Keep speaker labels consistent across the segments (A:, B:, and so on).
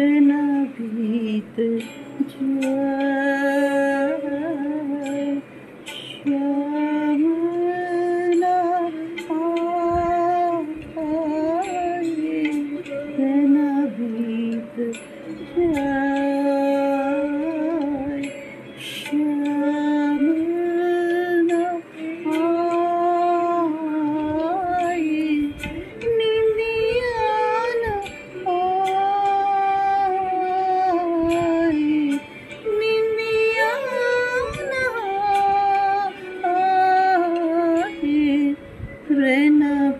A: É na vida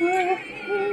A: 嗯。